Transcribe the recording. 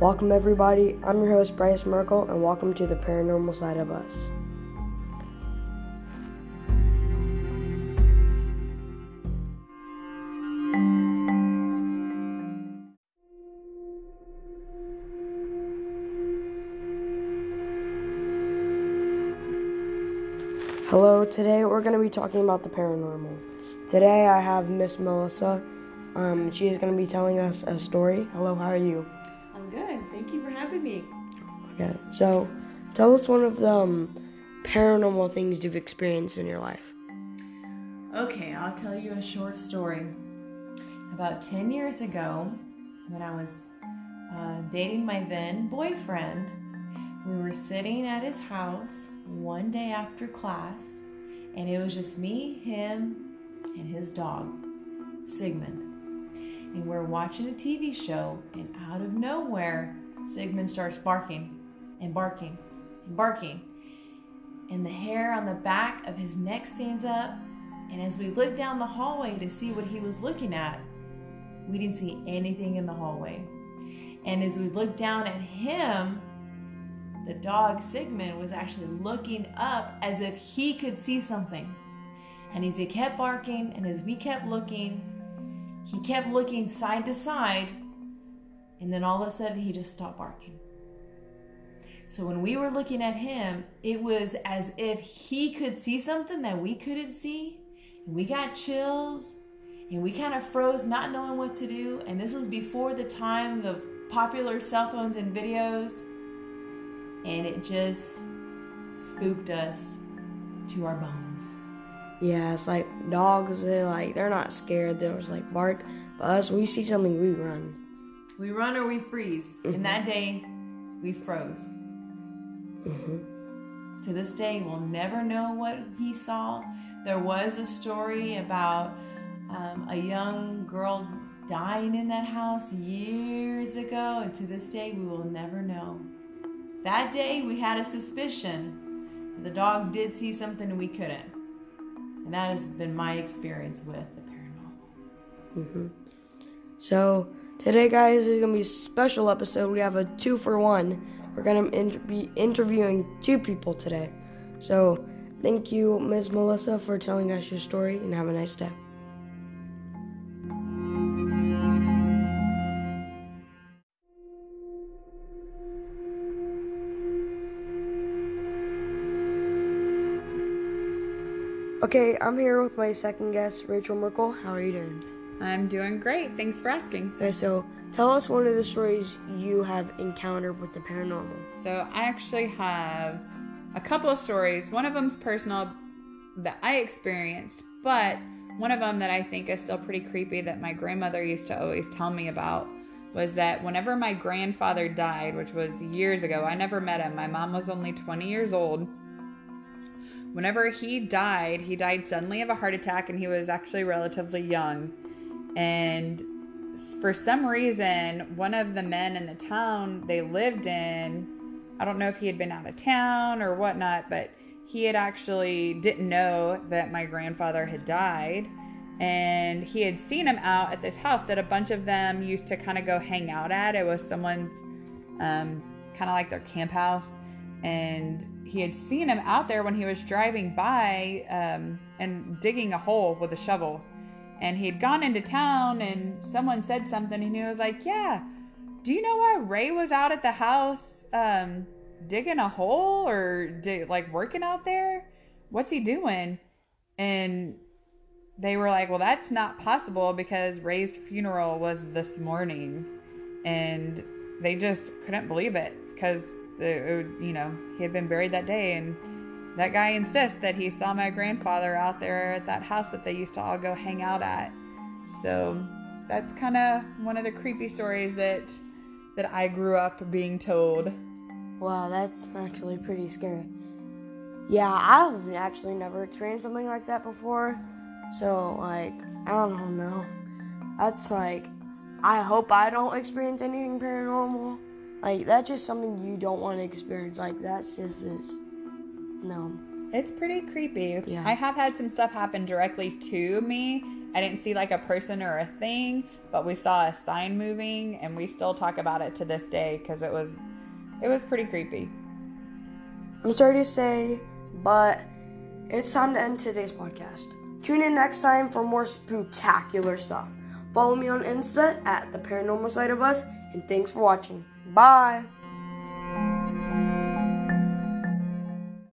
Welcome, everybody. I'm your host, Bryce Merkel, and welcome to the paranormal side of us. Hello, today we're going to be talking about the paranormal. Today I have Miss Melissa. Um, she is going to be telling us a story. Hello, how are you? I'm good. Thank you for having me. Okay, so tell us one of the um, paranormal things you've experienced in your life. Okay, I'll tell you a short story. About 10 years ago, when I was uh, dating my then boyfriend, we were sitting at his house one day after class, and it was just me, him, and his dog, Sigmund. And we're watching a TV show, and out of nowhere, Sigmund starts barking and barking and barking. And the hair on the back of his neck stands up. And as we looked down the hallway to see what he was looking at, we didn't see anything in the hallway. And as we looked down at him, the dog Sigmund was actually looking up as if he could see something. And as he kept barking and as we kept looking, he kept looking side to side. And then all of a sudden, he just stopped barking. So when we were looking at him, it was as if he could see something that we couldn't see. And we got chills and we kind of froze, not knowing what to do. And this was before the time of popular cell phones and videos and it just spooked us to our bones. Yeah, it's like dogs. They like they're not scared. They're just like bark. But us, we see something, we run. We run or we freeze. Mm-hmm. And that day, we froze. Mm-hmm. To this day, we'll never know what he saw. There was a story about um, a young girl dying in that house years ago, and to this day, we will never know. That day, we had a suspicion the dog did see something we couldn't. And that has been my experience with the paranormal. Mm-hmm. So, today, guys, is going to be a special episode. We have a two for one. We're going to inter- be interviewing two people today. So, thank you, Ms. Melissa, for telling us your story, and have a nice day. Okay, I'm here with my second guest, Rachel Merkel. How are you doing? I'm doing great. Thanks for asking. Okay, so tell us one of the stories you have encountered with the paranormal. So I actually have a couple of stories. One of them's personal that I experienced, but one of them that I think is still pretty creepy that my grandmother used to always tell me about was that whenever my grandfather died, which was years ago, I never met him. My mom was only 20 years old whenever he died, he died suddenly of a heart attack and he was actually relatively young. And for some reason, one of the men in the town they lived in, I don't know if he had been out of town or whatnot, but he had actually didn't know that my grandfather had died. And he had seen him out at this house that a bunch of them used to kind of go hang out at. It was someone's um, kind of like their camp house. And he had seen him out there when he was driving by um, and digging a hole with a shovel. And he had gone into town and someone said something and he was like, Yeah, do you know why Ray was out at the house um, digging a hole or like working out there? What's he doing? And they were like, Well, that's not possible because Ray's funeral was this morning. And they just couldn't believe it because the, uh, you know, he had been buried that day, and that guy insists that he saw my grandfather out there at that house that they used to all go hang out at. So that's kind of one of the creepy stories that that I grew up being told. Wow, that's actually pretty scary. Yeah, I've actually never experienced something like that before. So, like, I don't know. That's like, I hope I don't experience anything paranormal. Like that's just something you don't want to experience. Like that's just is no. It's pretty creepy. Yeah. I have had some stuff happen directly to me, I didn't see like a person or a thing, but we saw a sign moving and we still talk about it to this day cuz it was it was pretty creepy. I'm sorry to say, but it's time to end today's podcast. Tune in next time for more spectacular stuff. Follow me on Insta at the paranormal side of us, and thanks for watching. Bye.